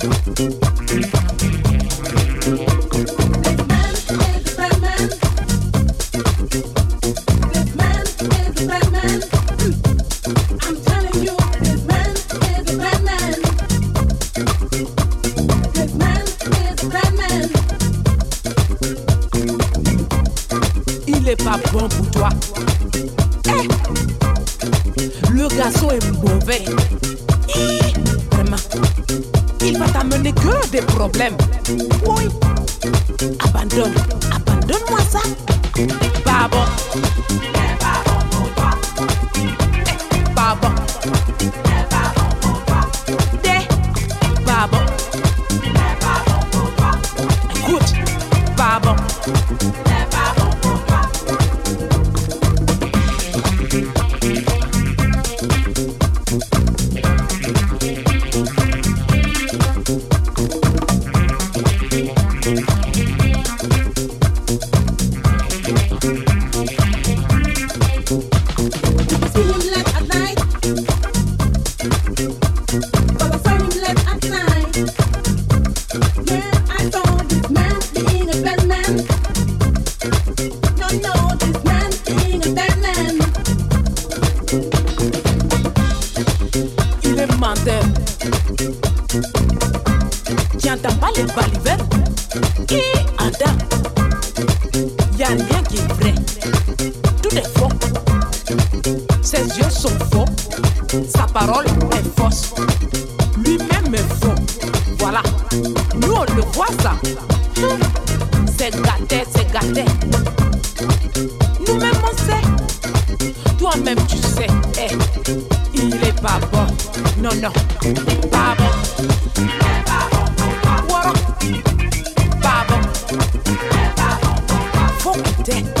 thank you Ooh. day.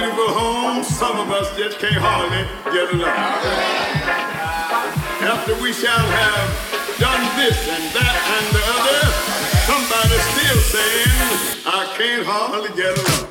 Beautiful homes, some of us just can't hardly get along. After we shall have done this and that and the other, somebody's still saying, I can't hardly get along.